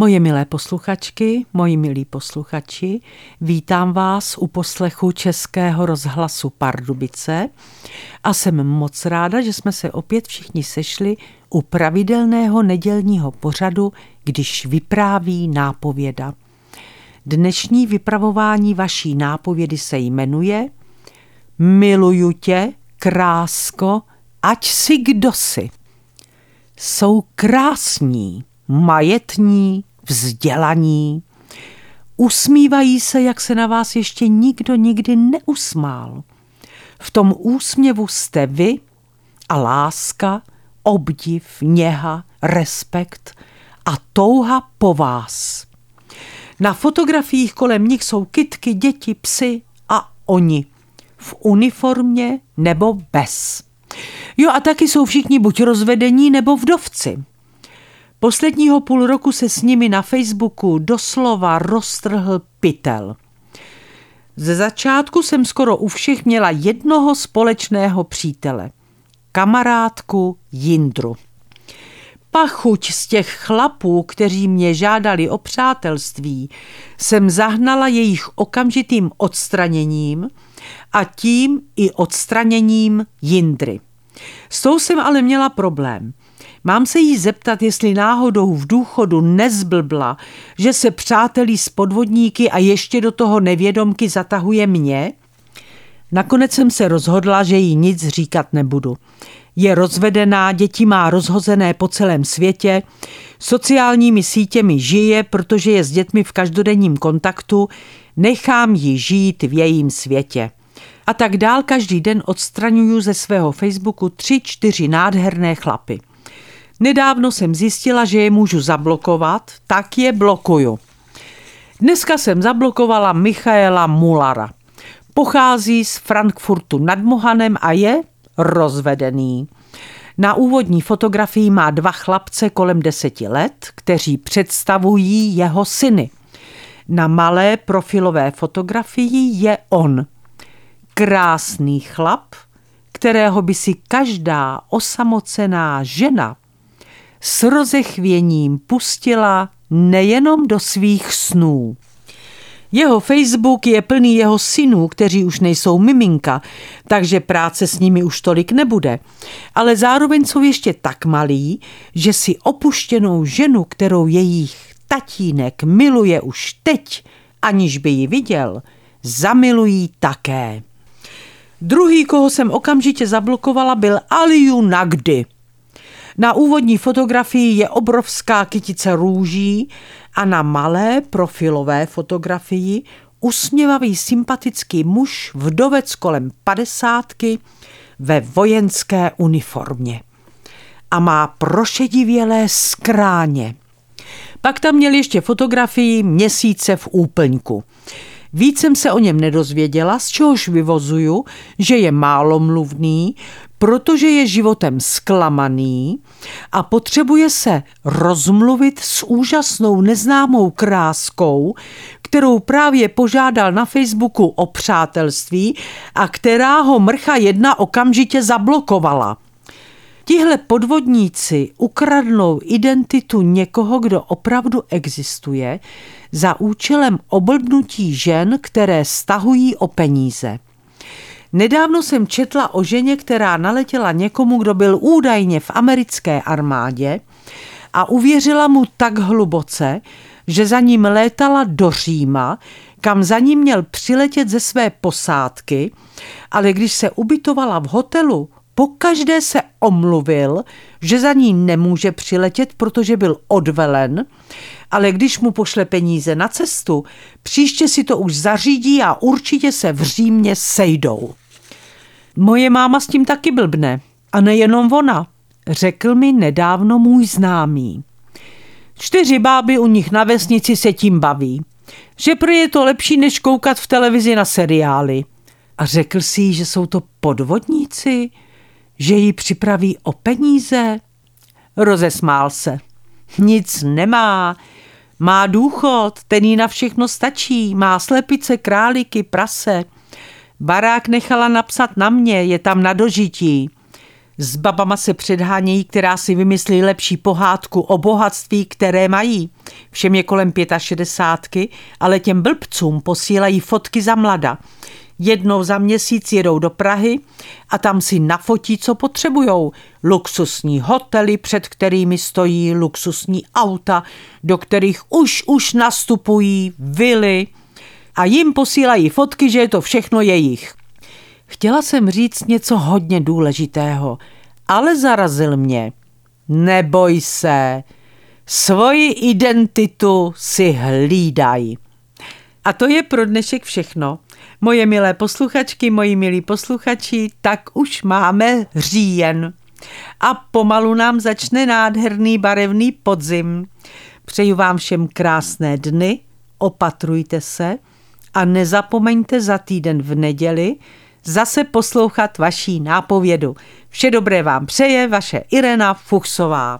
Moje milé posluchačky, moji milí posluchači, vítám vás u poslechu Českého rozhlasu Pardubice a jsem moc ráda, že jsme se opět všichni sešli u pravidelného nedělního pořadu, když vypráví nápověda. Dnešní vypravování vaší nápovědy se jmenuje Miluju tě, krásko, ať si kdo si. Jsou krásní, majetní, vzdělaní. Usmívají se, jak se na vás ještě nikdo nikdy neusmál. V tom úsměvu jste vy a láska, obdiv, něha, respekt a touha po vás. Na fotografiích kolem nich jsou kytky, děti, psy a oni. V uniformě nebo bez. Jo a taky jsou všichni buď rozvedení nebo vdovci. Posledního půl roku se s nimi na Facebooku doslova roztrhl pytel. Ze začátku jsem skoro u všech měla jednoho společného přítele. Kamarádku Jindru. Pachuť z těch chlapů, kteří mě žádali o přátelství, jsem zahnala jejich okamžitým odstraněním a tím i odstraněním Jindry. S tou jsem ale měla problém. Mám se jí zeptat, jestli náhodou v důchodu nezblbla, že se přátelí s podvodníky a ještě do toho nevědomky zatahuje mě? Nakonec jsem se rozhodla, že jí nic říkat nebudu. Je rozvedená, děti má rozhozené po celém světě, sociálními sítěmi žije, protože je s dětmi v každodenním kontaktu, nechám ji žít v jejím světě. A tak dál každý den odstraňuju ze svého Facebooku tři, čtyři nádherné chlapy. Nedávno jsem zjistila, že je můžu zablokovat, tak je blokuju. Dneska jsem zablokovala Michaela Mulara. Pochází z Frankfurtu nad Mohanem a je rozvedený. Na úvodní fotografii má dva chlapce kolem deseti let, kteří představují jeho syny. Na malé profilové fotografii je on. Krásný chlap, kterého by si každá osamocená žena s rozechvěním pustila nejenom do svých snů. Jeho Facebook je plný jeho synů, kteří už nejsou miminka, takže práce s nimi už tolik nebude. Ale zároveň jsou ještě tak malí, že si opuštěnou ženu, kterou jejich tatínek miluje už teď, aniž by ji viděl, zamilují také. Druhý, koho jsem okamžitě zablokovala, byl Aliu Nagdy. Na úvodní fotografii je obrovská kytice růží a na malé profilové fotografii usměvavý sympatický muž, vdovec kolem padesátky ve vojenské uniformě. A má prošedivělé skráně. Pak tam měl ještě fotografii měsíce v úplňku. Víc jsem se o něm nedozvěděla, z čehož vyvozuju, že je málomluvný, protože je životem zklamaný a potřebuje se rozmluvit s úžasnou neznámou kráskou, kterou právě požádal na Facebooku o přátelství a která ho mrcha jedna okamžitě zablokovala. Tihle podvodníci ukradnou identitu někoho, kdo opravdu existuje, za účelem oblbnutí žen, které stahují o peníze. Nedávno jsem četla o ženě, která naletěla někomu, kdo byl údajně v americké armádě a uvěřila mu tak hluboce, že za ním létala do Říma, kam za ním měl přiletět ze své posádky, ale když se ubytovala v hotelu, pokaždé se omluvil, že za ní nemůže přiletět, protože byl odvelen, ale když mu pošle peníze na cestu, příště si to už zařídí a určitě se v Římě sejdou. Moje máma s tím taky blbne. A nejenom ona, řekl mi nedávno můj známý. Čtyři báby u nich na vesnici se tím baví. Že pro je to lepší, než koukat v televizi na seriály. A řekl si že jsou to podvodníci, že ji připraví o peníze. Rozesmál se. Nic nemá, má důchod, ten jí na všechno stačí, má slepice, králíky, prase. Barák nechala napsat na mě, je tam na dožití. S babama se předhánějí, která si vymyslí lepší pohádku o bohatství, které mají. Všem je kolem 65, ale těm blbcům posílají fotky za mlada. Jednou za měsíc jedou do Prahy a tam si nafotí, co potřebujou. Luxusní hotely, před kterými stojí luxusní auta, do kterých už už nastupují vily a jim posílají fotky, že je to všechno jejich. Chtěla jsem říct něco hodně důležitého, ale zarazil mě. Neboj se, svoji identitu si hlídaj. A to je pro dnešek všechno. Moje milé posluchačky, moji milí posluchači, tak už máme říjen. A pomalu nám začne nádherný barevný podzim. Přeju vám všem krásné dny, opatrujte se a nezapomeňte za týden v neděli zase poslouchat vaší nápovědu. Vše dobré vám přeje vaše Irena Fuchsová.